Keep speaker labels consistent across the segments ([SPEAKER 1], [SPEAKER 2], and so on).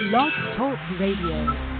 [SPEAKER 1] Blog Talk Radio.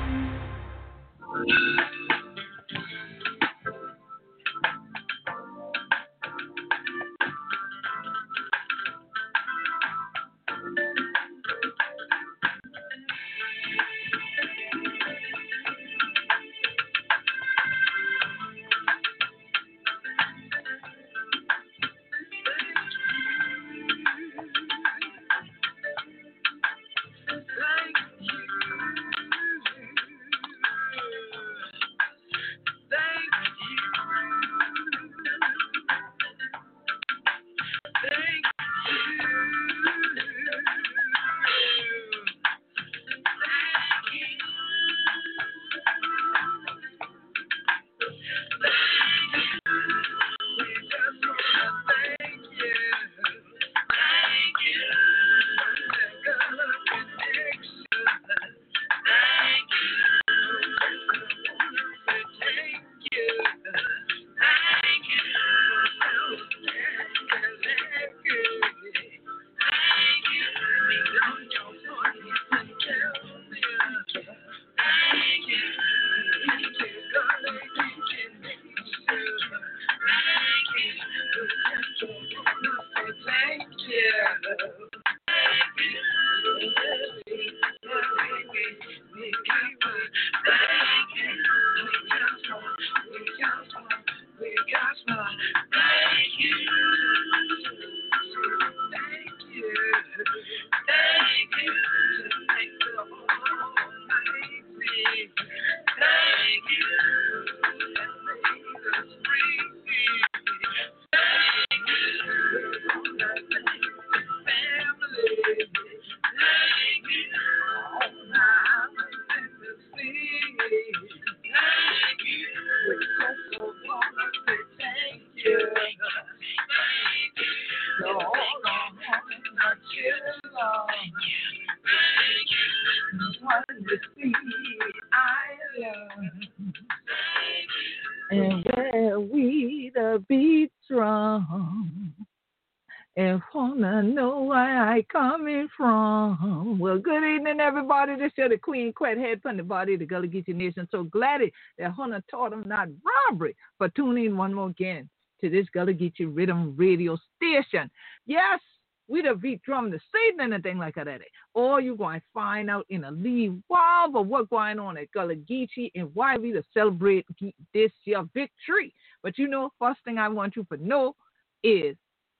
[SPEAKER 1] Queen Quet head from the body of the Gullah Geechee Nation. So glad that Hunter taught them not robbery, but tune in one more again to this Gullah Geechee Riddim Radio station. Yes, we the beat drum the Satan and anything like that. Or you going to find out in a leave wild of what going on at Gullah Geechee and why we to celebrate this year victory. But you know, first thing I want you to know is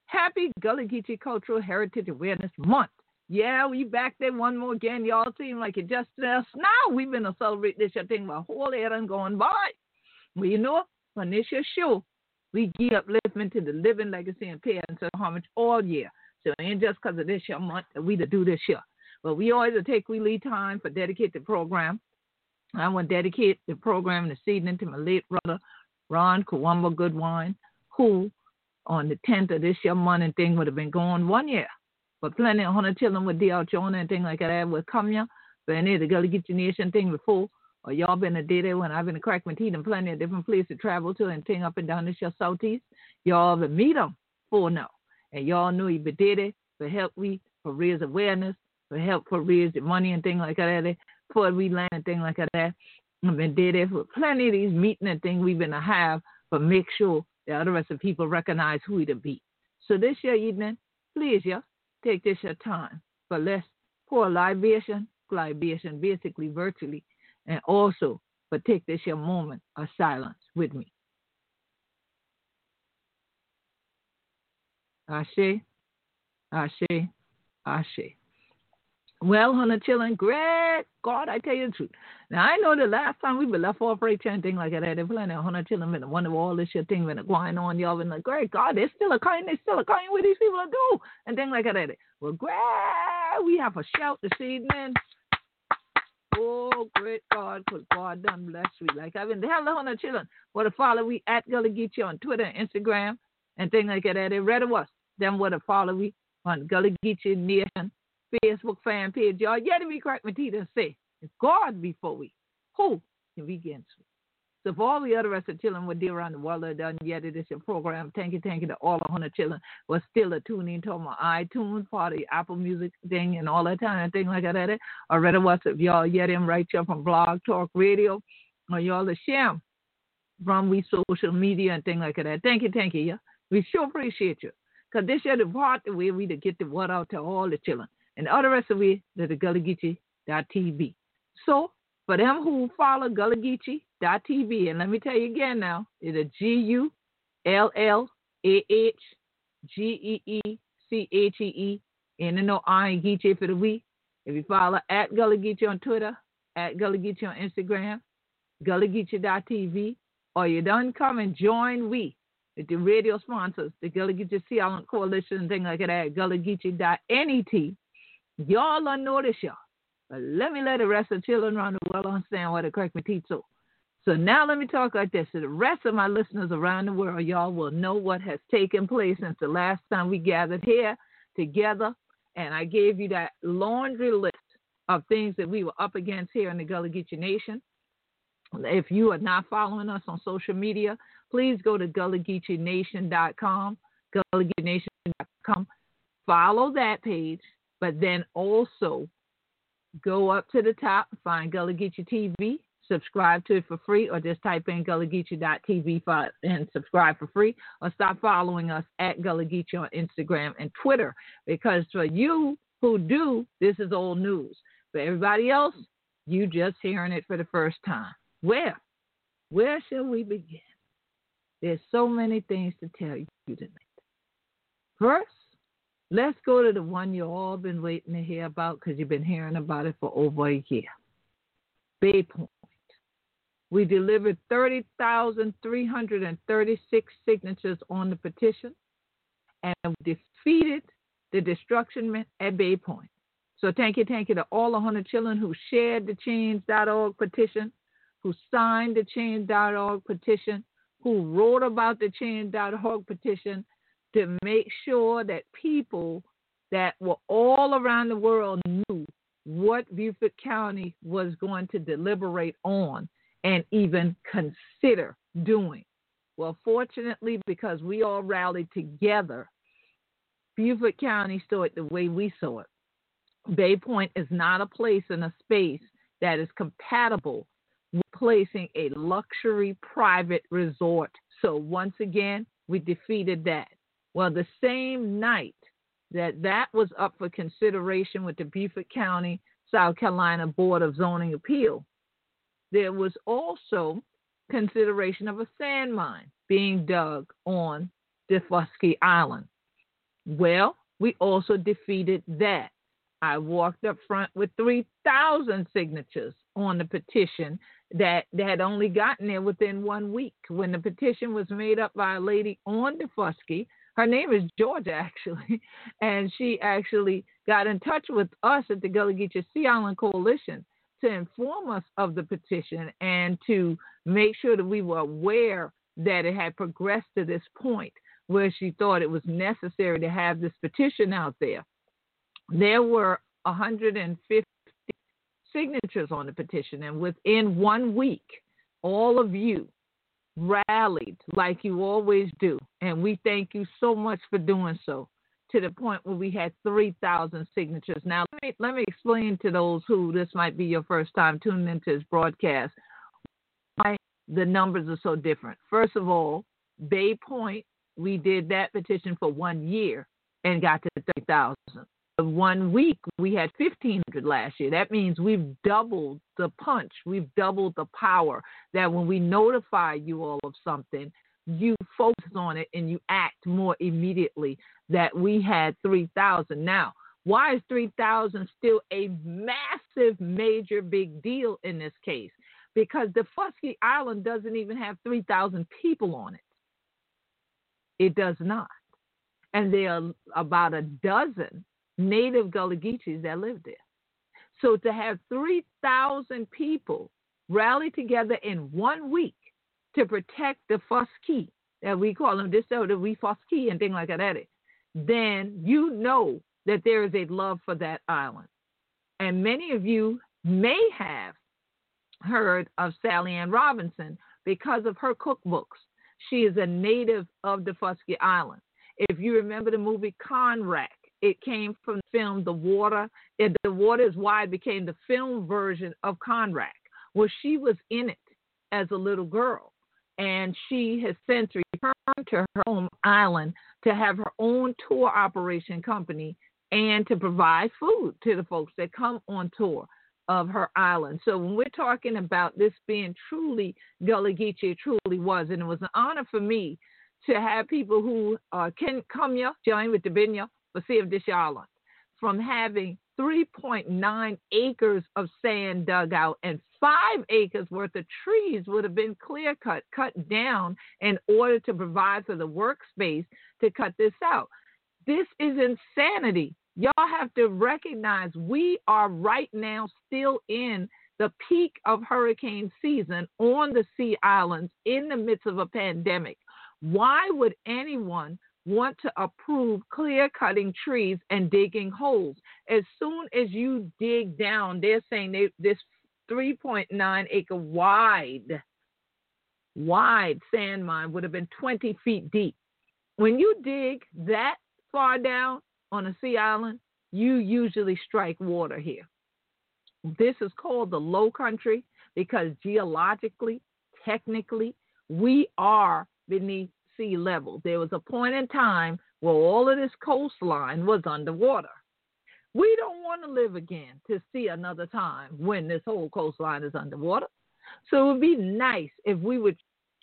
[SPEAKER 1] Happy Gullah Geechee Cultural Heritage Awareness Month. Yeah, we back there one more again. Y'all seem like it just us now. We've been to celebrate this year thing my whole year and going by. Well, you know, on this year show, we give upliftment to the living legacy and pay and homage all year. So it ain't just because of this year month that we to do this year. But we always take we lead time for dedicate the program. I want to dedicate the program this evening to my late brother, Ron Kawamba Goodwine, who on the 10th of this year month and thing would have been going one year. But plenty of hundred children would deal Jonah and thing like that would come here. But any to go to get your nation thing before. Or y'all been a day there when I've been a crack my teeth and plenty of different places to travel to and thing up and down this year southeast. Y'all been meet them for now. And y'all knew he been did it for help we for raise awareness, for help for raise the money and things like that, for we land and things like that. I've been did it for plenty of these meeting and things we've been to have, but make sure the other rest of people recognize who we to be. So this year evening, please, yeah, take this your time. But let's pour libation, libation basically virtually, and also, but take this your moment of silence with me. Ashe, Ashe, Ashe. Well, honey, chilling, great God, I tell you the truth. Now I know the last time we been left off right thing like that, they plenty of honey chilling been wonder all this shit thing been going on, y'all been like, great God, there's still a kind, there's still a kind what these people to do and things like that. Well, great, we have a shout this evening. Oh, great God, because God done bless we. Like I've been the hell honey chilling. What a follow we at Gullah Geechee on Twitter and Instagram and things like that. They read of us. Them what a follow we on Gullah Geechee Nation Facebook fan page. Y'all yet to me crack my teeth and say, if God before we, who can we against we? So for all the other rest of children with dear around the world that done yet, it is your program. Thank you, thank you to all the hundred children was still tuning to my iTunes, part of the Apple Music thing and all that kind of thing like that. Or rather was if y'all yet him right here from Blog Talk Radio or y'all the share from we social media and thing like that. Thank you, thank you. Yeah. We sure appreciate you. Because this is the part the way we to get the word out to all the children. And all the rest of we to the gullah So for them who follow gullah and let me tell you again now, it's a G U L L A H G E E C H E E. And no I Geechee for the we. If you follow at Gullah on Twitter, at Gullah on Instagram, GullahGeechee.tv, or you done come and join we with the radio sponsors, the Gullah Geechee Sea Island Coalition and things like that, GullahGeechee.net. Y'all unnotice y'all. But let me let the rest of the children around the world understand what it correct me teach so. So now let me talk like this. So the rest of my listeners around the world, y'all will know what has taken place since the last time we gathered here together. And I gave you that laundry list of things that we were up against here in the Gullah Geechee Nation. If you are not following us on social media, please go to GullahGeecheeNation.com, GullahGeecheeNation.com. Follow that page, but then also go up to the top, find Gullah Geechee TV, subscribe to it for free, or just type in gullahgeechee.tv and subscribe for free, or stop following us at Gullah Geechee on Instagram and Twitter. Because for you who do, this is old news. For everybody else, you just hearing it for the first time. Where? Where shall we begin? There's so many things to tell you tonight. First, Let's go to the one you all been waiting to hear about because you've been hearing about it for over a year. Bay Point. We delivered 30,336 signatures on the petition and defeated the destruction at Bay Point. So thank you, thank you to all the 100 children who shared the change.org petition, who signed the change.org petition, who wrote about the change.org petition, to make sure that people that were all around the world knew what Beaufort County was going to deliberate on and even consider doing. Well, fortunately, because we all rallied together, Beaufort County saw it the way we saw it. Bay Point is not a place in a space that is compatible with placing a luxury private resort. So, once again, we defeated that. Well, the same night that that was up for consideration with the Beaufort County, South Carolina Board of Zoning Appeal, there was also consideration of a sand mine being dug on Daufuskie Island. Well, we also defeated that. I walked up front with 3,000 signatures on the petition that, had only gotten there within one week when the petition was made up by a lady on Daufuskie her name is Georgia, actually, and she actually got in touch with us at the Gullah Geechee Sea Island Coalition to inform us of the petition and to make sure that we were aware that it had progressed to this point where she thought it was necessary to have this petition out there. There were 150 signatures on the petition, and within one week, all of you rallied like you always do. And we thank you so much for doing so to the point where we had 3,000 signatures. Now, let me, let me explain to those who this might be your first time tuning into this broadcast why the numbers are so different. First of all, Bay Point, we did that petition for one year and got to 30,000 one week we had 1500 last year. That means we've doubled the punch. We've doubled the power. That when we notify you all of something you focus on it and you act more immediately that we had 3000 now why is 3000 still a massive major big deal in this case? Because the Fusky Island doesn't even have 3000 people on it. It does not. And there are about a dozen native Gullah Geechees that live there. So to have 3,000 people rally together in one week to protect the Fusky, that we call them this so that we Fusky and things like that, then you know that there is a love for that island. And many of you may have heard of Sally Ann Robinson because of her cookbooks. She is a native of Daufuskie Island. If you remember the movie Conrack, it came from the film The Water. The Water is Wide it became the film version of Conrack. Well, she was in it as a little girl, and she has since returned to her home island to have her own tour operation company and to provide food to the folks that come on tour of her island. So when we're talking about this being truly Gullah Geechee, it truly was, and it was an honor for me to have people who uh, can come here, join with the Binya, for see of island, from having 3.9 acres of sand dug out and five acres worth of trees would have been clear cut, cut down in order to provide for the workspace to cut this out. This is insanity. Y'all have to recognize we are right now still in the peak of hurricane season on the sea islands in the midst of a pandemic. Why would anyone want to approve clear cutting trees and digging holes? As soon as you dig down, they're saying they, this 3.9 acre wide, wide sand mine would have been 20 feet deep. When you dig that far down, on a sea island, you usually strike water here. This is called the low country because geologically, technically, we are beneath sea level. There was a point in time where all of this coastline was underwater. We don't want to live again to see another time when this whole coastline is underwater. So it would be nice if we would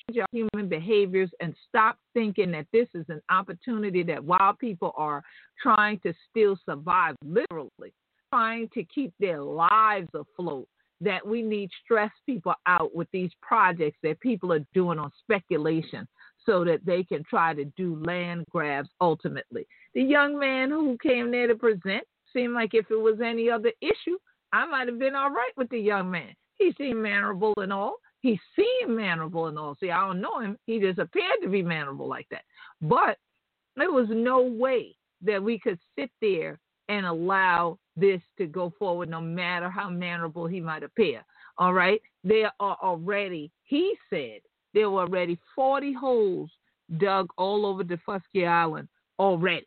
[SPEAKER 1] change our human behaviors and stop thinking that this is an opportunity that while people are trying to still survive, literally trying to keep their lives afloat, that we need stress people out with these projects that people are doing on speculation so that they can try to do land grabs ultimately. The young man who came there to present seemed like if it was any other issue, I might have been all right with the young man. He seemed mannerable and all. He seemed mannerable and all. See, I don't know him. He just appeared to be mannerable like that. But there was no way that we could sit there and allow this to go forward, no matter how mannerable he might appear. All right. There are already, he said, there were already 40 holes dug all over Daufuskie Island already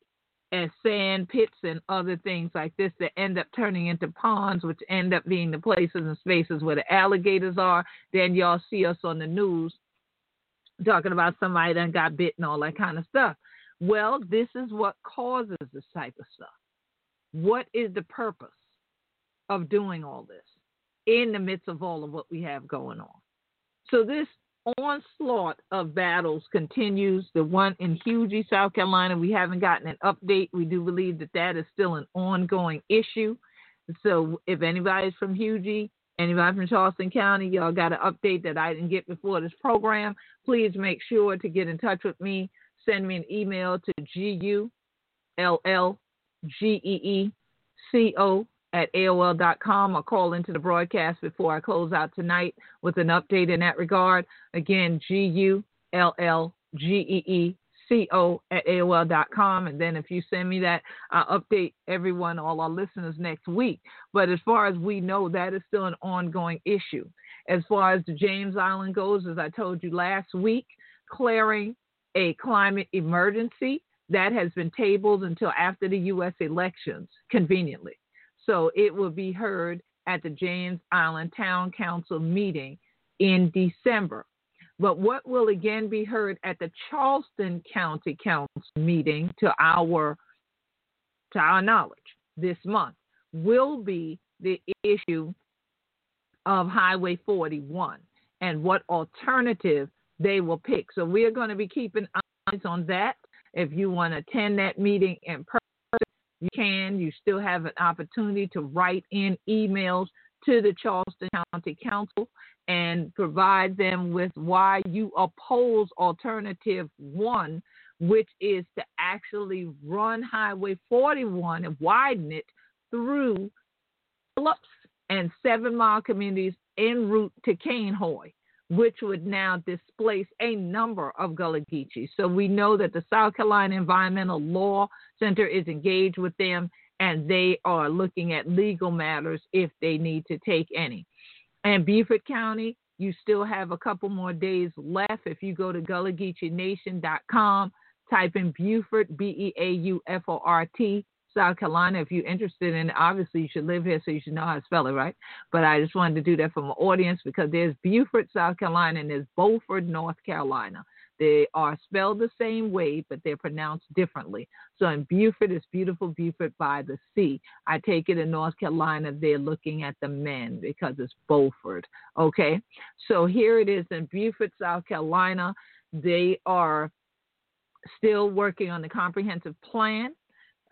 [SPEAKER 1] as sand pits and other things like this that end up turning into ponds, which end up being the places and spaces where the alligators are. Then y'all see us on the news talking about somebody that got bit and all that kind of stuff. Well, this is what causes this type of stuff. What is the purpose of doing all this in the midst of all of what we have going on? So this onslaught of battles continues. The one in Huger, South Carolina, we haven't gotten an update. We do believe that that is still an ongoing issue. So if anybody's from Huger, anybody from Charleston County, y'all got an update that I didn't get before this program, please make sure to get in touch with me. Send me an email to G U L L G E E C O at AOL.com or call into the broadcast before I close out tonight with an update in that regard. Again, G U L L G E E C O at AOL.com. And then if you send me that, I'll update everyone, all our listeners next week. But as far as we know, that is still an ongoing issue. As far as the James Island goes, as I told you last week, clearing a climate emergency that has been tabled until after the U.S. elections, conveniently. So it will be heard at the James Island Town Council meeting in December. But what will again be heard at the Charleston County Council meeting to our to our knowledge this month will be the issue of Highway 41 and what alternative they will pick. So we are going to be keeping eyes on that. If you want to attend that meeting in person, you can. You still have an opportunity to write in emails to the Charleston County Council and provide them with why you oppose alternative one, which is to actually run Highway 41 and widen it through Phillips and seven mile communities en route to Cainhoy which would now displace a number of Gullah Geechees. So we know that the South Carolina Environmental Law Center is engaged with them and they are looking at legal matters if they need to take any. And Beaufort County, You still have a couple more days left. If you go to GullahGeecheeNation.com, type in Beaufort, B E A U F O R T, South Carolina. If you're interested in it, obviously you should live here so you should know how to spell it, right? But I just wanted to do that for my audience because there's Beaufort, South Carolina, and there's Beaufort, North Carolina. They are spelled the same way, but they're pronounced differently. So in Beaufort, it's beautiful Beaufort by the sea. I take it in North Carolina, they're looking at the men because it's Beaufort. Okay. So here it is in Beaufort, South Carolina. They are still working on the comprehensive plan.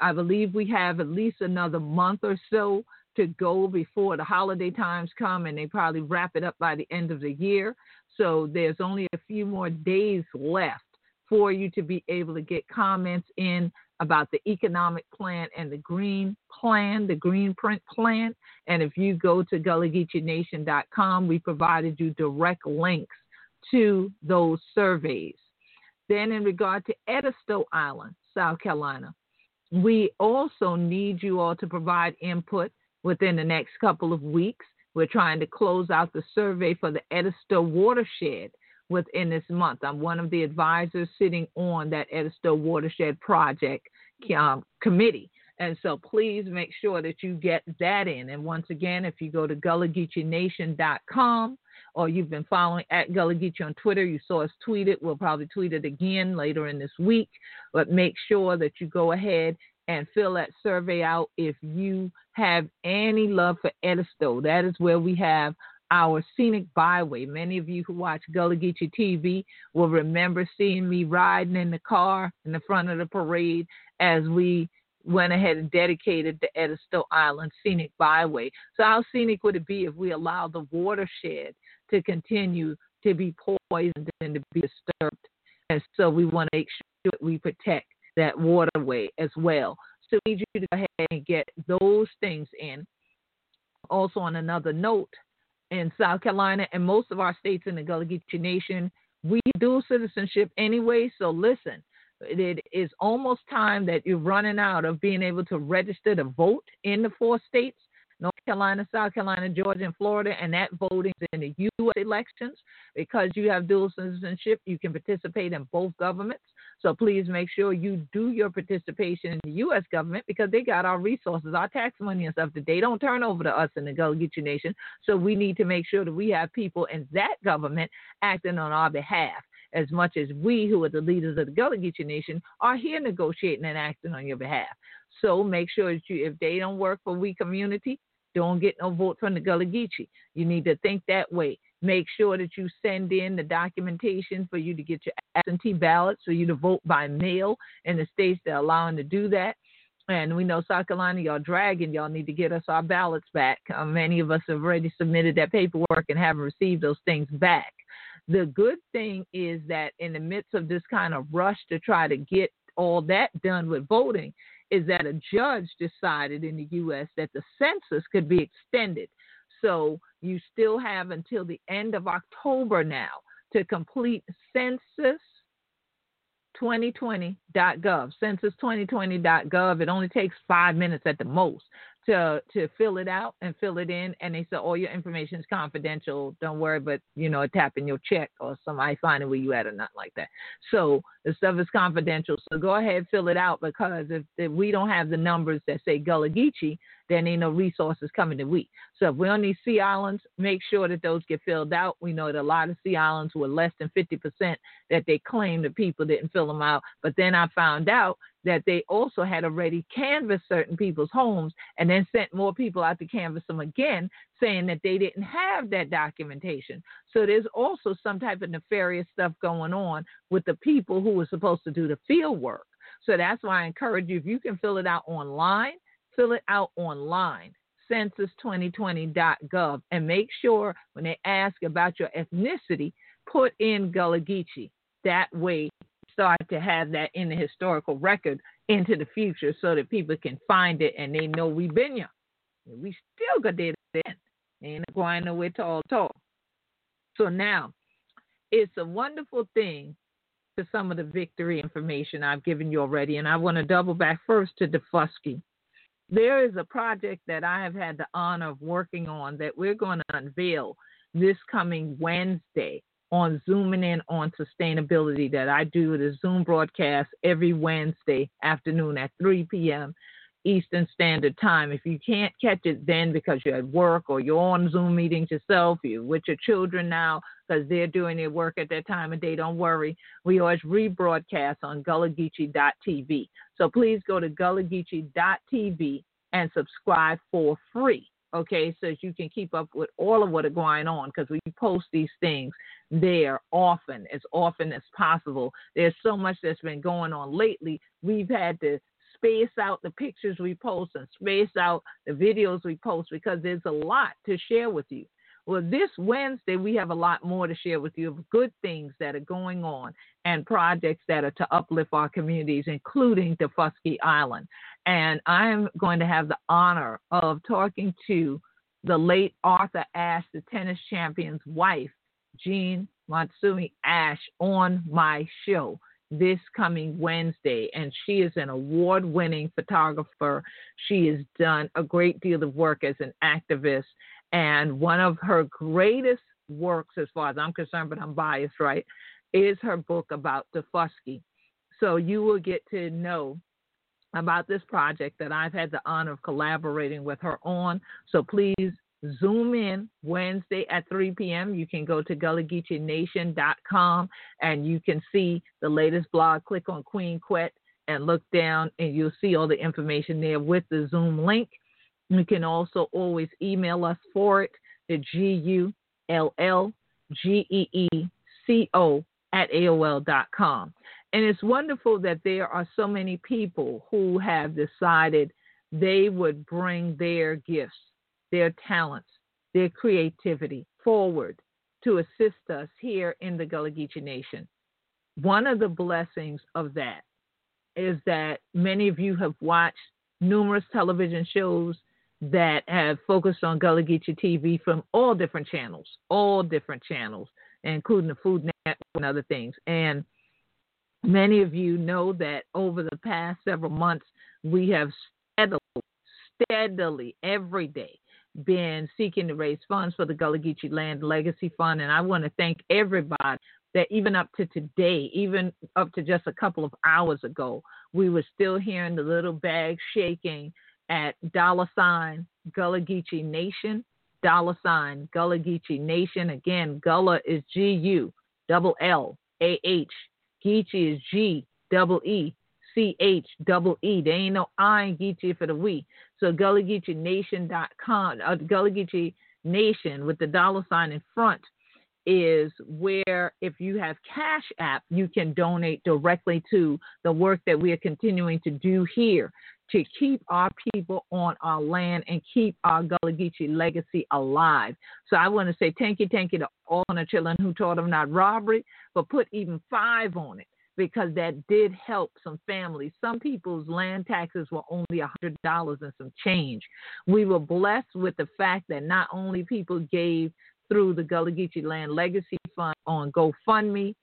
[SPEAKER 1] I believe we have at least another month or so to go before the holiday times come, and they probably wrap it up by the end of the year. So there's only a few more days left for you to be able to get comments in about the economic plan and the green plan, the green print plan. And if you go to GullahGeecheeNation.com, we provided you direct links to those surveys. Then, in regard to Edisto Island, South Carolina, we also need you all to provide input within the next couple of weeks. We're trying to close out the survey for the Edisto watershed within this month. I'm one of the advisors sitting on that Edisto watershed project um, committee. And so please make sure that you get that in. And once again, if you go to GullahGeecheeNation.com or you've been following at Gullah Geechee on Twitter, you saw us tweet it. We'll probably tweet it again later in this week. But make sure that you go ahead and fill that survey out if you have any love for Edisto. That is where we have our scenic byway. Many of you who watch Gullah Geechee TV will remember seeing me riding in the car in the front of the parade as we went ahead and dedicated the Edisto Island Scenic Byway. So how scenic would it be if we allow the watershed to continue to be poisoned and to be disturbed? And so we want to make sure that we protect that waterway as well. So we need you to go ahead and get those things in. Also, on another note, in South Carolina and most of our states in the Gullah Geechee Nation, we do citizenship anyway. So listen, it is almost time that you're running out of being able to register to vote in the four states. North Carolina, South Carolina, Georgia, and Florida, and that voting is in the U.S. elections. Because you have dual citizenship, you can participate in both governments. So please make sure you do your participation in the U.S. government because they got our resources, our tax money and stuff that they don't turn over to us in the Gullah Geechee Nation. So we need to make sure that we have people in that government acting on our behalf as much as we, who are the leaders of the Gullah Geechee Nation, are here negotiating and acting on your behalf. So make sure that you, if they don't work for we community, don't get no vote from the Gullah Geechee. You need to think that way. Make sure that you send in the documentation for you to get your absentee ballots for you to vote by mail in the states that are allowing to do that. And we know South Carolina, y'all dragging, y'all need to get us our ballots back. Uh, many of us have already submitted that paperwork and haven't received those things back. The good thing is that in the midst of this kind of rush to try to get all that done with voting, is that a judge decided in the U.S. that the census could be extended. So you still have until the end of October now to complete census 2020.gov. Census 2020.gov. It only takes five minutes at the most to to fill it out and fill it in and they said all your information is confidential. Don't worry but you know tapping your check or somebody finding where you at or nothing like that. So the stuff is confidential. So go ahead fill it out because if, if we don't have the numbers that say Gullah Geechee then ain't no resources coming to we. So if we're on these sea islands make sure that those get filled out. We know that a lot of sea islands were less than 50% that they claim the people didn't fill them out. But then I found out that they also had already canvassed certain people's homes and then sent more people out to canvass them again, saying that they didn't have that documentation. So there's also some type of nefarious stuff going on with the people who were supposed to do the field work. So that's why I encourage you if you can fill it out online, fill it out online census2020.gov and make sure when they ask about your ethnicity, put in Gullah Geechee. That way start to have that in the historical record into the future so that people can find it and they know we've been here. We still got it then. Ain't going nowhere tall, tall. So now, it's a wonderful thing to some of the victory information I've given you already, and I want to double back first to Daufuskie. There is a project that I have had the honor of working on that we're going to unveil this coming Wednesday on zooming in on sustainability that I do the Zoom broadcast every Wednesday afternoon at 3 p.m. Eastern Standard Time. If you can't catch it then because you're at work or you're on Zoom meetings yourself, you're with your children now because they're doing their work at that time of day, don't worry. We always rebroadcast on gullah-geechee.tv. So please go to gullah-geechee.tv and subscribe for free. Okay, so you can keep up with all of what is going on because we post these things there often, as often as possible. There's so much that's been going on lately. We've had to space out the pictures we post and space out the videos we post because there's a lot to share with you. Well, this Wednesday, we have a lot more to share with you of good things that are going on and projects that are to uplift our communities, including Daufuskie Island. And I'm going to have the honor of talking to the late Arthur Ashe, the tennis champion's wife, Jean Matsui Ashe, on my show this coming Wednesday. And she is an award winning photographer. She has done a great deal of work as an activist. And one of her greatest works, as far as I'm concerned, but I'm biased, right, is her book about Daufuskie. So you will get to know about this project that I've had the honor of collaborating with her on. So please Zoom in Wednesday at 3 p.m. You can go to GullahGeecheeNation.com and you can see the latest blog. Click on Queen Quet and look down, and you'll see all the information there with the Zoom link. You can also always email us for it to G U L L G E E C O at AOL.com. And it's wonderful that there are so many people who have decided they would bring their gifts their talents, their creativity forward to assist us here in the Gullah Geechee Nation. One of the blessings of that is that many of you have watched numerous television shows that have focused on Gullah Geechee TV from all different channels, all different channels, including the Food Network and other things. And many of you know that over the past several months, we have steadily, steadily every day been seeking to raise funds for the Gullah Geechee Land Legacy Fund. And I want to thank everybody that even up to today, even up to just a couple of hours ago, we were still hearing the little bag shaking at dollar sign Gullah Geechee Nation, dollar sign Gullah Geechee Nation. Again, Gullah is G U double L A H. Geechee is G double E C H double E. There ain't no I in Geechee for the we. So Gullah Geechee Nation.com, uh, Gullah Geechee Nation with the dollar sign in front is where if you have Cash App, you can donate directly to the work that we are continuing to do here to keep our people on our land and keep our Gullah Geechee legacy alive. So I want to say thank you, thank you to all the children who taught them not robbery, but put even five on it because that did help some families. Some people's land taxes were only a $100 and some change. We were blessed with the fact that not only people gave through the Gullah Geechee Land Legacy Fund on GoFundMe,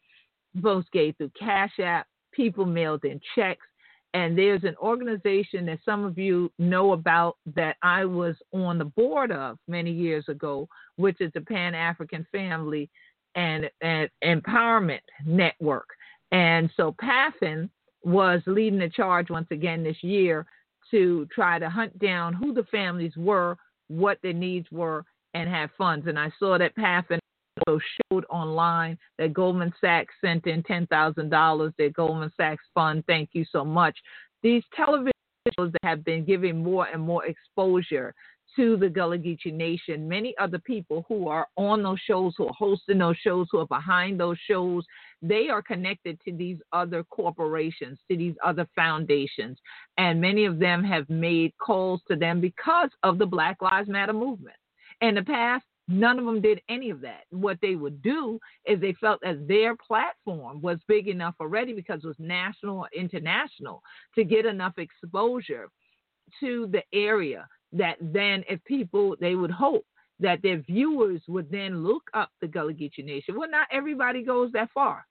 [SPEAKER 1] folks gave through Cash App, people mailed in checks. And there's an organization that some of you know about that I was on the board of many years ago, which is the Pan African Family and, and Empowerment Network. And so PAFN was leading the charge once again this year to try to hunt down who the families were, what their needs were, and have funds. And I saw that PAFN also showed online that Goldman Sachs sent in $10,000, their Goldman Sachs fund. Thank you so much. These television shows that have been giving more and more exposure to the Gullah Geechee Nation, many other people who are on those shows, who are hosting those shows, who are behind those shows, they are connected to these other corporations, to these other foundations. And many of them have made calls to them because of the Black Lives Matter movement. In the past, none of them did any of that. What they would do is they felt that their platform was big enough already because it was national or international to get enough exposure to the area that then if people they would hope that their viewers would then look up the Gullah Geechee Nation. Well, not everybody goes that far.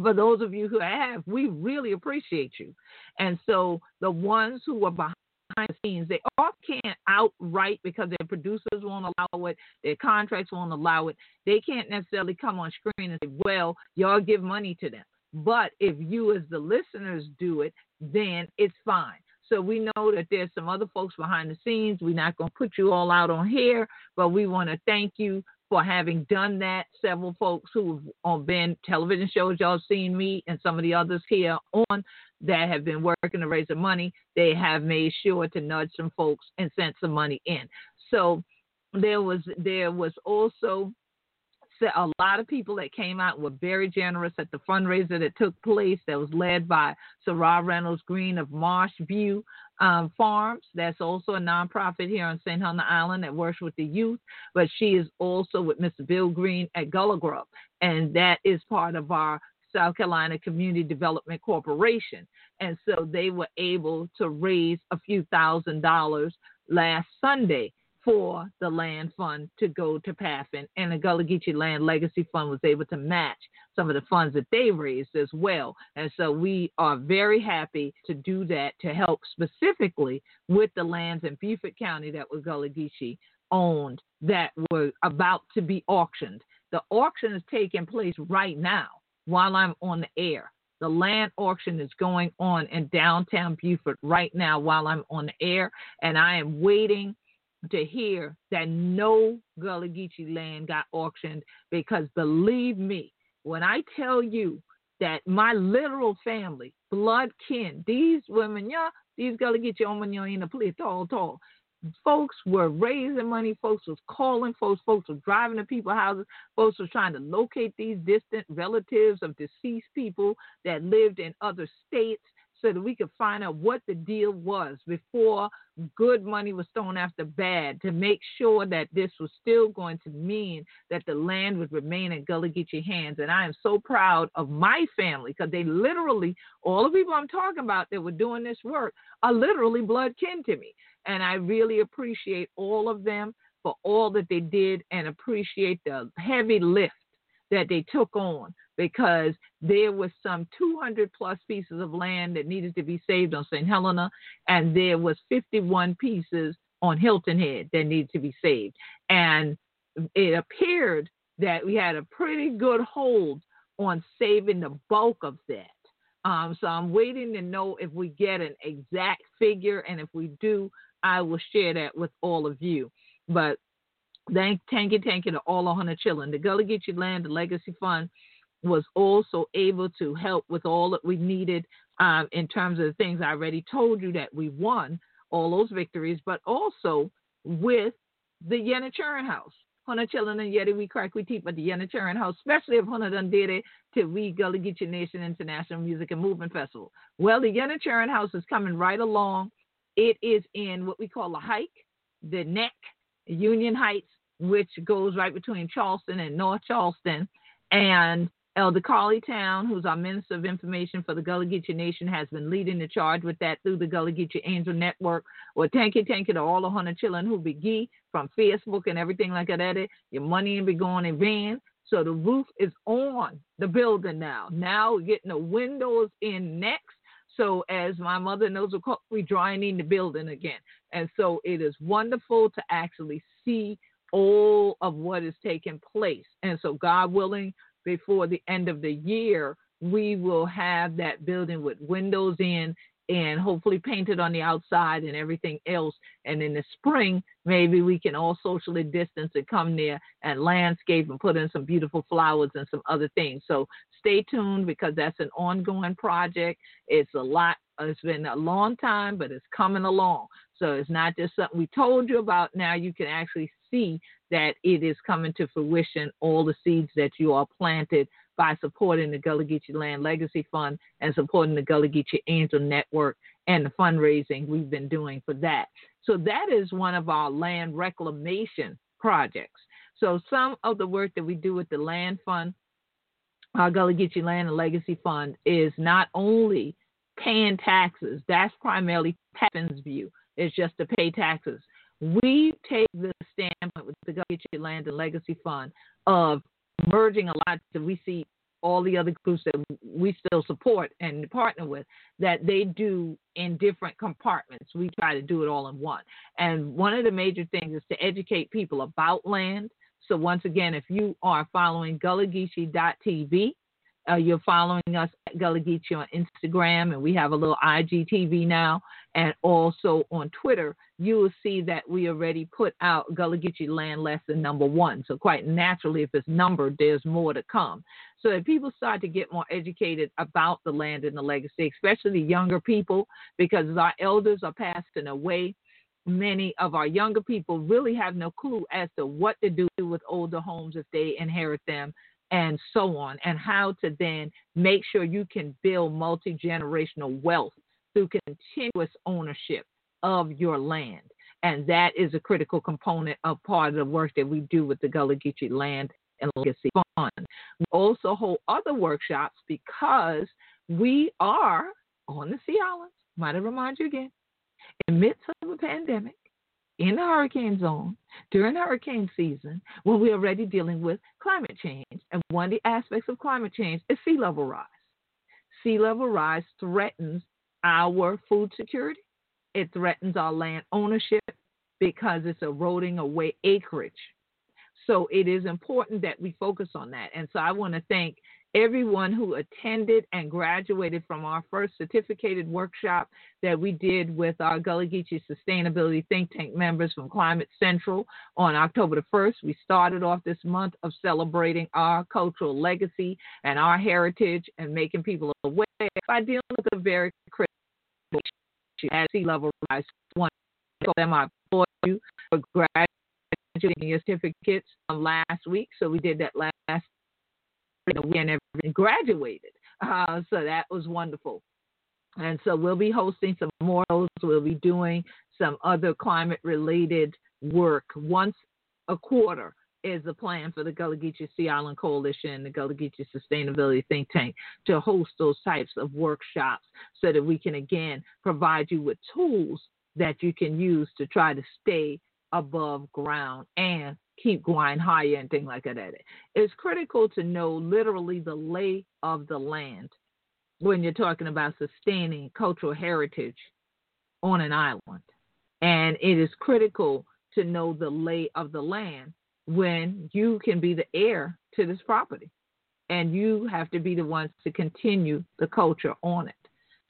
[SPEAKER 1] For those of you who have, we really appreciate you. And so the ones who are behind behind the scenes. They all can't outright because their producers won't allow it, their contracts won't allow it. They can't necessarily come on screen and say, well, y'all give money to them. But if you, as the listeners, do it, then it's fine. So we know that there's some other folks behind the scenes. We're not going to put you all out on here, but we want to thank you for having done that. Several folks who've on uh, been television shows y'all seen me and some of the others here on that have been working to raise the money, they have made sure to nudge some folks and send some money in. So there was there was also a lot of people that came out were very generous at the fundraiser that took place that was led by Sarah Reynolds Green of Marsh View um, Farms. That's also a nonprofit here on St. Helena Island that works with the youth, but she is also with Mr. Bill Green at Gullah Grub, and that is part of our South Carolina Community Development Corporation. And so they were able to raise a few thousand dollars last Sunday for the land fund to go to PAFN, and the Gullah Geechee Land Legacy Fund was able to match some of the funds that they raised as well. And so we are very happy to do that to help specifically with the lands in Beaufort County that was Gullah Geechee owned that were about to be auctioned. The auction is taking place right now while I'm on the air. The land auction is going on in downtown Beaufort right now while I'm on the air, and I am waiting to hear that no Gullah Geechee land got auctioned because believe me, when I tell you that my literal family, blood kin, these women, yeah, these Gullah Geechee oh, women, you in a place tall, tall. Folks were raising money, folks was calling folks, folks were driving to people's houses, folks were trying to locate these distant relatives of deceased people that lived in other states so that we could find out what the deal was before good money was thrown after bad to make sure that this was still going to mean that the land would remain in Gullah Geechee hands. And I am so proud of my family because they literally, all the people I'm talking about that were doing this work are literally blood kin to me. And I really appreciate all of them for all that they did and appreciate the heavy lift that they took on because there was some 200 plus pieces of land that needed to be saved on St. Helena, and there was 51 pieces on Hilton Head that needed to be saved. And it appeared that we had a pretty good hold on saving the bulk of that. Um, so I'm waiting to know if we get an exact figure, and if we do, I will share that with all of you. But thank, thank you to all 100 children. The Gullah Geechee Land, Legacy Fund, was also able to help with all that we needed um, in terms of the things I already told you that we won all those victories, but also with the Yenna House. Hunter children and yet we crack we teeth at the Yenna House, especially if Hunter done did it to we Gullah Geechee Nation International Music and Movement Festival. Well, the Yenna House is coming right along. It is in what we call a hike, the neck, Union Heights, which goes right between Charleston and North Charleston. And Elder Carlie Towne, who's our Minister of Information for the Gullah Geechee Nation, has been leading the charge with that through the Gullah Geechee Angel Network. Well, thank you, thank you to all the hundred children who be gee from Facebook and everything like that. Your money will be going in vain. So the roof is on the building now. Now we're getting the windows in next. So as my mother knows, we're drying in the building again. And so it is wonderful to actually see all of what is taking place. And so God willing, before the end of the year, we will have that building with windows in and hopefully painted on the outside and everything else. And in the spring, maybe we can all socially distance and come there and landscape and put in some beautiful flowers and some other things. So stay tuned because that's an ongoing project. It's a lot, it's been a long time, but it's coming along. So it's not just something we told you about. Now you can actually see that it is coming to fruition, all the seeds that you are planted by supporting the Gullah Geechee Land Legacy Fund and supporting the Gullah Geechee Angel Network and the fundraising we've been doing for that. So that is one of our land reclamation projects. So some of the work that we do with the Land Fund, our Gullah Geechee Land and Legacy Fund, is not only paying taxes. That's primarily PAFN's view. It's just to pay taxes. We take the standpoint with the Gullah Geechee Land and Legacy Fund of merging a lot that we see all the other groups that we still support and partner with, that they do in different compartments. We try to do it all in one. And one of the major things is to educate people about land. So once again, if you are following gullah-geechee.tv, uh, you're following us at Gullah Geechee on Instagram, and we have a little IGTV now, and also on Twitter. You will see that we already put out Gullah Geechee Land Lesson number one. So quite naturally, if it's numbered, there's more to come. So that people start to get more educated about the land and the legacy, especially the younger people, because our elders are passing away many of our younger people really have no clue as to what to do with older homes if they inherit them and so on, and how to then make sure you can build multi generational wealth through continuous ownership of your land. And that is a critical component of part of the work that we do with the Gullah Geechee Land and Legacy Fund. We also hold other workshops because we are on the Sea Islands. Might I remind you again, in midst of a pandemic, in the hurricane zone during hurricane season when we're already dealing with climate change. And one of the aspects of climate change is sea level rise. Sea level rise threatens our food security, it threatens our land ownership because it's eroding away acreage. So it is important that we focus on that. And so I want to thank everyone who attended and graduated from our first certificated workshop that we did with our Gullah Geechee Sustainability Think Tank members from Climate Central on October the 1st. We started off this month of celebrating our cultural legacy and our heritage and making people aware by dealing with a very critical issue at sea level rise. One, so them I applaud you for graduating your certificates last week. So we did that last we and graduated. Uh, so that was wonderful. And so we'll be hosting some more. We'll be doing some other climate related work once a quarter is the plan for the Gullah Geechee Sea Island Coalition, the Gullah Geechee Sustainability Think Tank, to host those types of workshops so that we can again provide you with tools that you can use to try to stay above ground and keep going higher and things like that. It's critical to know literally the lay of the land when you're talking about sustaining cultural heritage on an island. And it is critical to know the lay of the land when you can be the heir to this property. And you have to be the ones to continue the culture on it.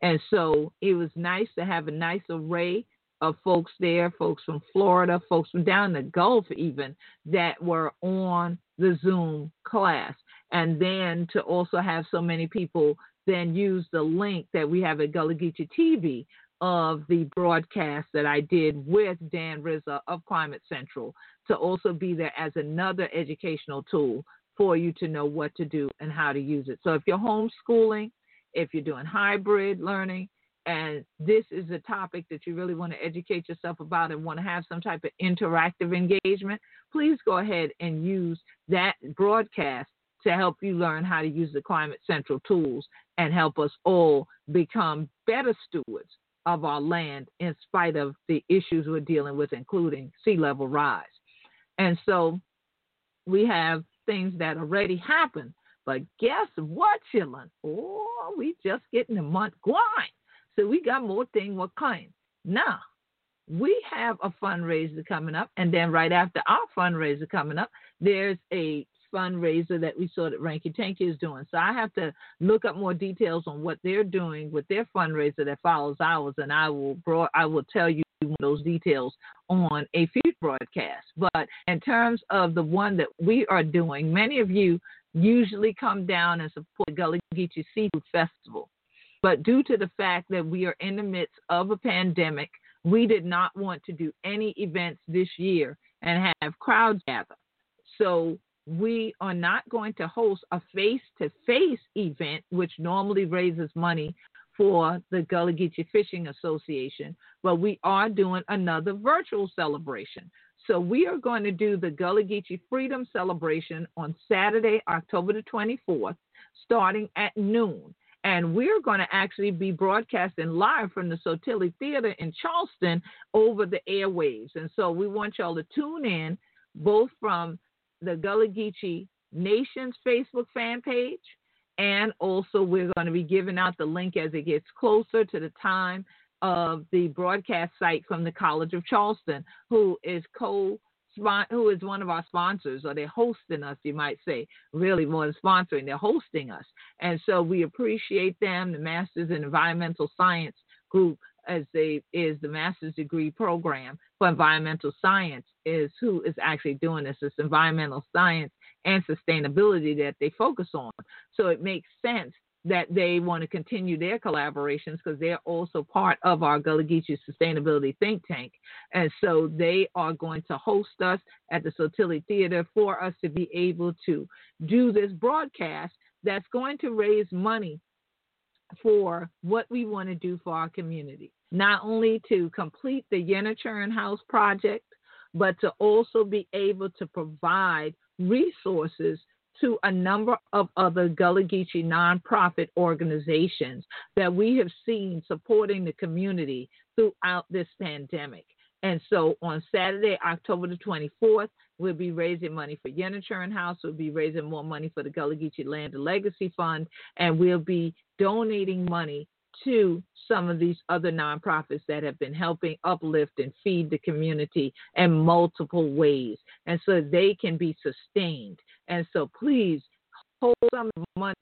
[SPEAKER 1] And so it was nice to have a nice array of folks there, folks from Florida, folks from down the Gulf, even that were on the Zoom class. And then to also have so many people then use the link that we have at Gullah Geechee TV of the broadcast that I did with Dan Rizza of Climate Central to also be there as another educational tool for you to know what to do and how to use it. So if you're homeschooling, if you're doing hybrid learning, and this is a topic that you really want to educate yourself about and want to have some type of interactive engagement, please go ahead and use that broadcast to help you learn how to use the Climate Central tools and help us all become better stewards of our land in spite of the issues we're dealing with, including sea level rise. And so we have things that already happened. But guess what, children? Oh, we just getting the month going. So we got more thing, more kind. Now, we have a fundraiser coming up, and then right after our fundraiser coming up, there's a fundraiser that we saw that Ranky Tanky is doing. So I have to look up more details on what they're doing with their fundraiser that follows ours, and I will broad, I will tell you those details on a future broadcast. But in terms of the one that we are doing, many of you usually come down and support the Gullah Geechee Seafood Festival. But due to the fact that we are in the midst of a pandemic, we did not want to do any events this year and have crowds gather. So we are not going to host a face to face event, which normally raises money for the Gullah Geechee Fishing Association, but we are doing another virtual celebration. So we are going to do the Gullah Geechee Freedom Celebration on Saturday, October the 24th, starting at noon. And we're going to actually be broadcasting live from the Sottile Theater in Charleston over the airwaves. And so we want y'all to tune in both from the Gullah Geechee Nation's Facebook fan page And also, we're going to be giving out the link as it gets closer to the time of the broadcast site from the College of Charleston, who is co who is one of our sponsors, or they're hosting us, you might say, really more than sponsoring, they're hosting us. And so we appreciate them. The Masters in Environmental Science group as they is the master's degree program for environmental science is who is actually doing this. It's environmental science and sustainability that they focus on. So it makes sense that they want to continue their collaborations because they're also part of our Gullah Geechee Sustainability Think Tank. And so they are going to host us at the Sottile Theater for us to be able to do this broadcast that's going to raise money for what we want to do for our community. Not only to complete the Yenachurn House project, but to also be able to provide resources to a number of other Gullah Geechee nonprofit organizations that we have seen supporting the community throughout this pandemic. And so on Saturday, October the 24th, we'll be raising money for Yenachurn House. We'll be raising more money for the Gullah Geechee Land and Legacy Fund. And we'll be donating money to some of these other nonprofits that have been helping uplift and feed the community in multiple ways. And so they can be sustained. And so please hold some money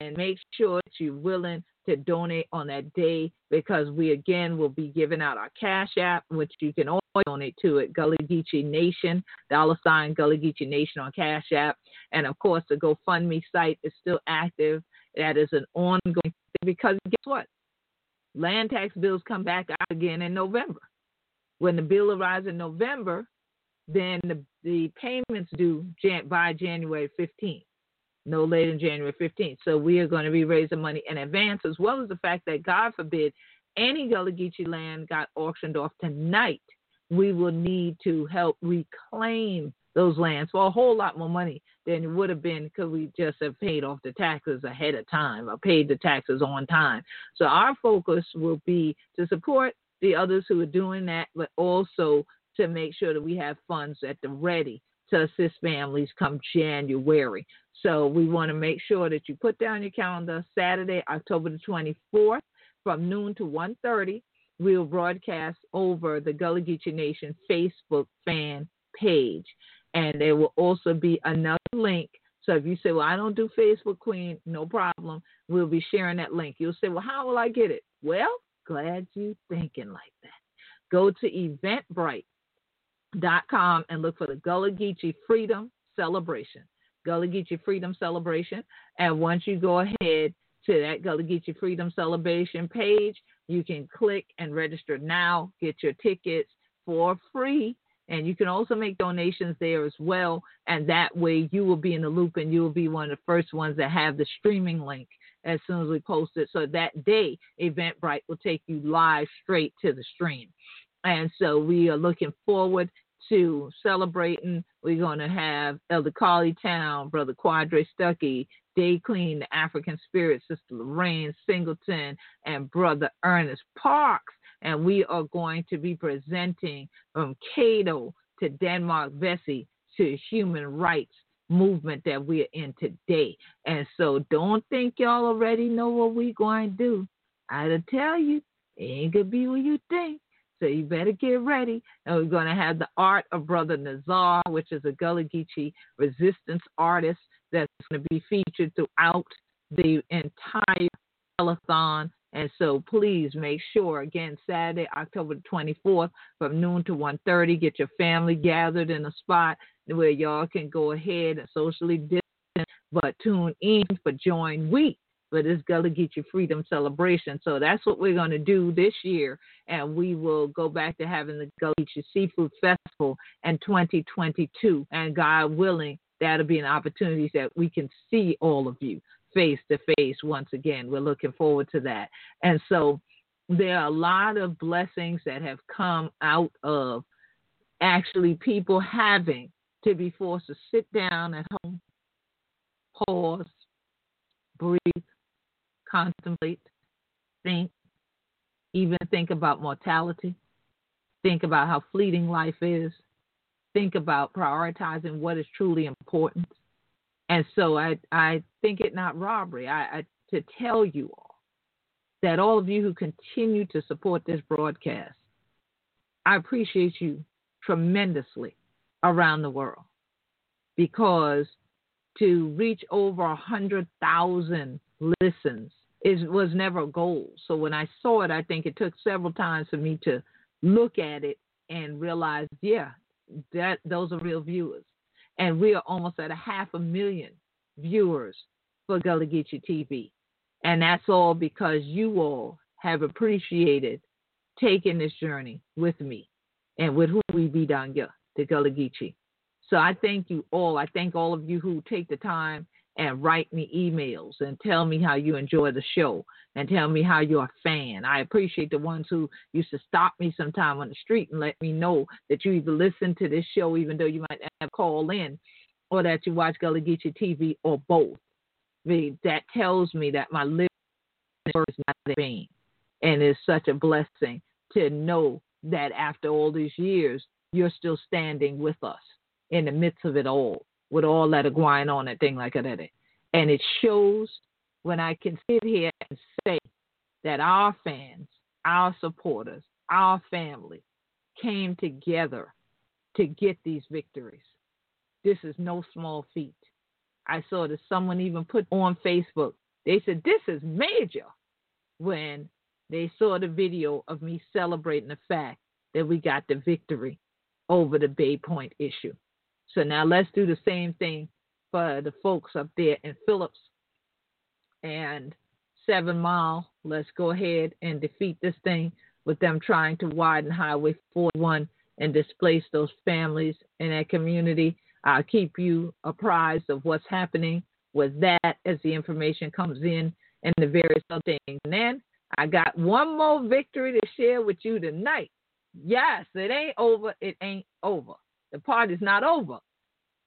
[SPEAKER 1] and make sure that you're willing to donate on that day because we again will be giving out our cash app, which you can always donate to at Gullah Geechee Nation, dollar sign Gullah Geechee Nation on Cash App. And of course, the GoFundMe site is still active. That is an ongoing thing because guess what? Land tax bills come back out again in November. When the bill arrives in November, then the, the payments due by January 15th no later than January 15th. So we are going to be raising money in advance, as well as the fact that, God forbid, any Gullah Geechee land got auctioned off tonight. We will need to help reclaim those lands for a whole lot more money than it would have been because we just have paid off the taxes ahead of time or paid the taxes on time. So our focus will be to support the others who are doing that, but also to make sure that we have funds at the ready to assist families come January. So we want to make sure that you put down your calendar Saturday, October the 24th from noon to 1.30. We'll broadcast over the Gullah Geechee Nation Facebook fan page. And there will also be another link. So if you say, well, I don't do Facebook Queen, no problem. We'll be sharing that link. You'll say, well, how will I get it? Well, glad you thinking like that. Go to eventbrite.com and look for the Gullah Geechee Freedom Celebration. Gullah Geechee Freedom Celebration. And once you go ahead to that Gullah Geechee Freedom Celebration page, you can click and register now, get your tickets for free. And you can also make donations there as well. And that way you will be in the loop and you will be one of the first ones that have the streaming link as soon as we post it. So that day, Eventbrite will take you live straight to the stream. And so we are looking forward to celebrating. We're going to have Elder Carlie Towne, Brother Quadre Stuckey, Day Clean, the African Spirit, Sister Lorraine Singleton, and Brother Ernest Parks. And we are going to be presenting from Cato to Denmark Vesey to human rights movement that we're in today. And so don't think y'all already know what we're going to do. I'll tell you, it ain't gonna be what you think. So you better get ready. And we're going to have the art of Brother Nazar, which is a Gullah Geechee resistance artist that's going to be featured throughout the entire telethon. And so please make sure, again, Saturday, October 24th from noon to 1.30, get your family gathered in a spot where y'all can go ahead and socially distance, but tune in for Join Week for this Gullah Geechee Freedom Celebration. So that's what we're going to do this year. And we will go back to having the Gullah Geechee Seafood Festival in 2022. And God willing, that'll be an opportunity that we can see all of you face to face once again. We're looking forward to that. And so there are a lot of blessings that have come out of actually people having to be forced to sit down at home, pause, breathe, contemplate, think, even think about mortality, think about how fleeting life is, think about prioritizing what is truly important. And so I, I think it not robbery I, I, to tell you all that all of you who continue to support this broadcast, I appreciate you tremendously around the world because to reach over a hundred thousand listens is was never a goal. So when I saw it, I think it took several times for me to look at it and realize, yeah, that those are real viewers and we are almost at a half a million viewers for Gullah Geechee TV. And that's all because you all have appreciated taking this journey with me and with who we be down here, the Gullah Geechee. So I thank you all. I thank all of you who take the time and write me emails and tell me how you enjoy the show and tell me how you're a fan. I appreciate the ones who used to stop me sometime on the street and let me know that you either listen to this show, even though you might have call in, or that you watch Gullah Geechee TV, or both. That tells me that my living is not in vain. And it's such a blessing to know that after all these years, you're still standing with us in the midst of it all, with all that are going on and thing like uh, that. And it shows when I can sit here and say that our fans, our supporters, our family came together to get these victories. This is no small feat. I saw that someone even put on Facebook, they said, This is major when they saw the video of me celebrating the fact that we got the victory over the Bay Point issue. So now let's do the same thing for the folks up there in Phillips and Seven Mile. Let's go ahead and defeat this thing with them trying to widen Highway 41 and displace those families in that community. I'll keep you apprised of what's happening with that as the information comes in and the various other things. And then I got one more victory to share with you tonight. Yes, it ain't over. It ain't over. The party's not over.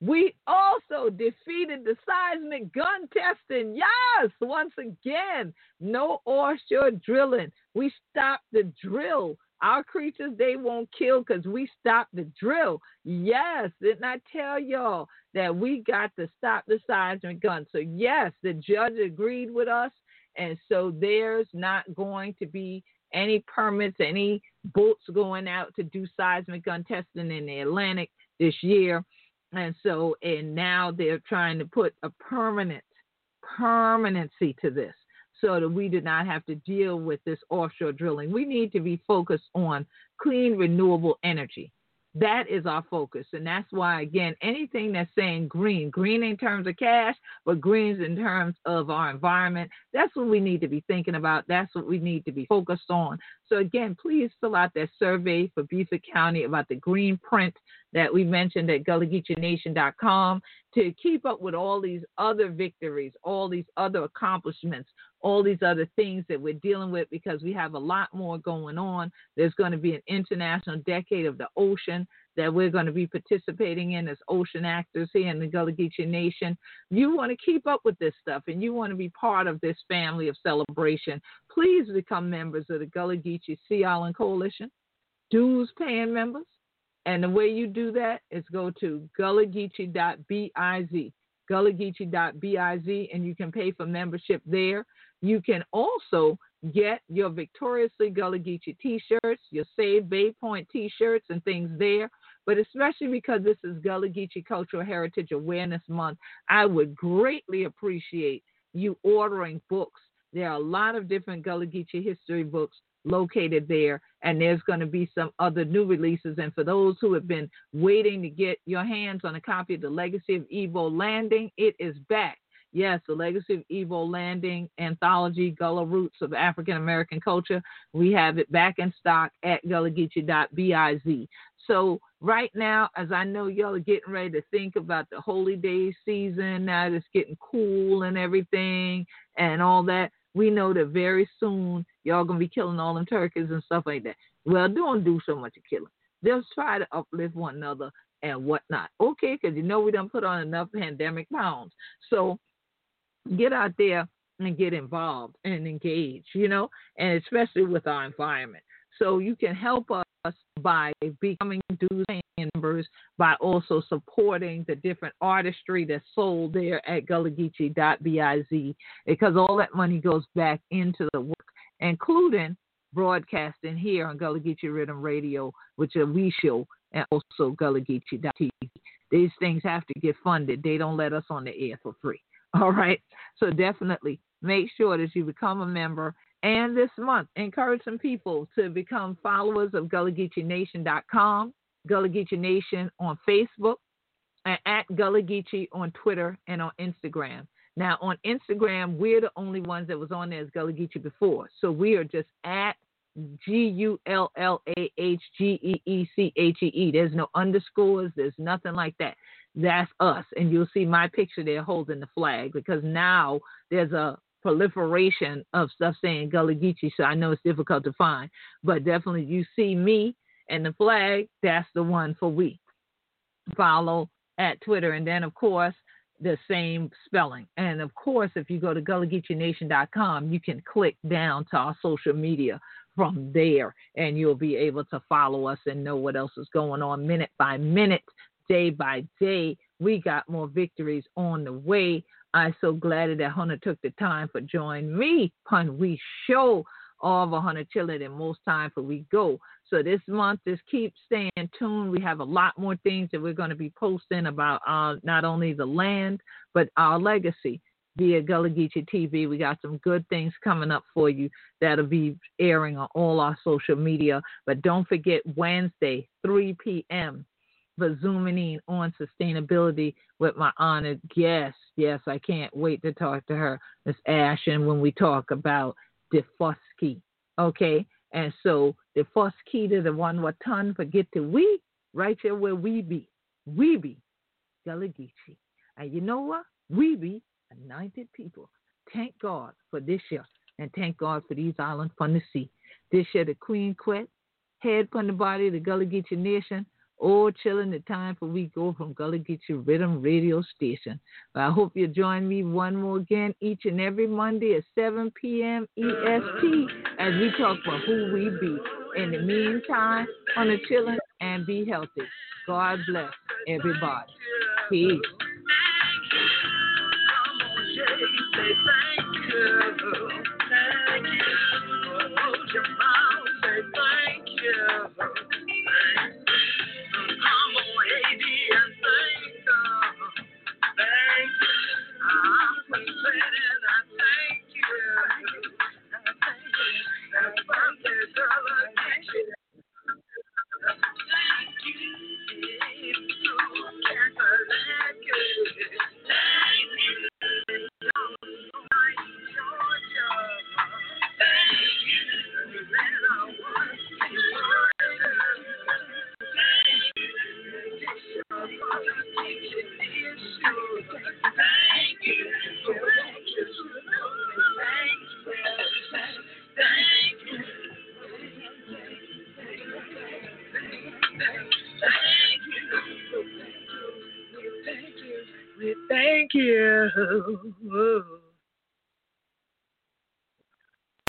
[SPEAKER 1] We also defeated the seismic gun testing. Yes, once again, no offshore drilling. We stopped the drill. Our creatures, they won't kill because we stopped the drill. Yes, didn't I tell y'all that we got to stop the seismic gun? So, yes, the judge agreed with us. And so there's not going to be any permits, any boats going out to do seismic gun testing in the Atlantic this year. And so, and now they're trying to put a permanent, permanency to this so that we do not have to deal with this offshore drilling. We need to be focused on clean, renewable energy. That is our focus. And that's why, again, anything that's saying green, green in terms of cash, but greens in terms of our environment, that's what we need to be thinking about. That's what we need to be focused on. So, again, please fill out that survey for Beaufort County about the green print that we mentioned at GullahGeecheeNation.com to keep up with all these other victories, all these other accomplishments, all these other things that we're dealing with because we have a lot more going on. There's going to be an international decade of the ocean that we're going to be participating in as ocean actors here in the Gullah Geechee Nation. You want to keep up with this stuff and you want to be part of this family of celebration. Please become members of the Gullah Geechee Sea Island Coalition, dues paying members. And the way you do that is go to gullahgeechee.biz, gullahgeechee.biz, and you can pay for membership there. You can also get your Victoriously Gullah Geechee t-shirts, your Save Bay Point t-shirts and things there. But especially because this is Gullah Geechee Cultural Heritage Awareness Month, I would greatly appreciate you ordering books. There are a lot of different Gullah Geechee history books located there, and there's going to be some other new releases. And for those who have been waiting to get your hands on a copy of The Legacy of Ibo Landing, it is back. Yes, the Legacy of Ibo Landing anthology, Gullah Roots of African American Culture. We have it back in stock at gullahgeechee.biz. So right now, as I know y'all are getting ready to think about the holy day season, now it's getting cool and everything and all that, we know that very soon y'all gonna be killing all them turkeys and stuff like that. Well, don't do so much of killing. Just try to uplift one another and whatnot. Okay, because you know we don't put on enough pandemic pounds. So get out there and get involved and engage, you know, and especially with our environment. So you can help us by becoming dues members, by also supporting the different artistry that's sold there at gullah-geechee.biz, because all that money goes back into the work, including broadcasting here on Gullah Geechee Riddim Radio, which is we show, and also gullah-geechee.tv. These things have to get funded. They don't let us on the air for free. All right. So definitely make sure that you become a member. And this month, encourage some people to become followers of GullahGeecheeNation.com, Gullah Geechee Nation on Facebook, and at Gullah Geechee on Twitter and on Instagram. Now on Instagram, we're the only ones that was on there as Gullah Geechee before. So we are just at G U L L A H G E E C H E E. There's no underscores, there's nothing like that. That's us. And you'll see my picture there holding the flag because now there's a proliferation of stuff saying Gullah Geechee, so I know it's difficult to find. But definitely you see me and the flag, that's the one for we. Follow at Twitter. And then, of course, the same spelling. And of course, if you go to GullahGeecheeNation.com, you can click down to our social media from there and you'll be able to follow us and know what else is going on minute by minute, day by day. We got more victories on the way. I'm so glad that Hunter took the time for join me pun we show all of Hunter chilling and most time for we go. So this month, just keep staying tuned. We have a lot more things that we're going to be posting about uh, not only the land, but our legacy via Gullah Geechee TV. We got some good things coming up for you that'll be airing on all our social media. But don't forget Wednesday, 3 p.m. for zooming in on sustainability with my honored guest. Yes, I can't wait to talk to her, Miss Ashen, when we talk about Daufuskie. Okay, and so first to the one what ton forget to we right here where we be. We be Gullah Geechee. And you know what? We be anointed people. Thank God for this year. And thank God for these islands from the sea. This year the Queen Quet, head from the body of the Gullah Geechee Nation all chilling the time for we go from Gullah Geechee Riddim Radio Station. I hope you join me one more again each and every Monday at 7 p.m. EST as we talk about who we be. In the meantime, on the chilling and be healthy. God bless everybody. Peace. Thank you.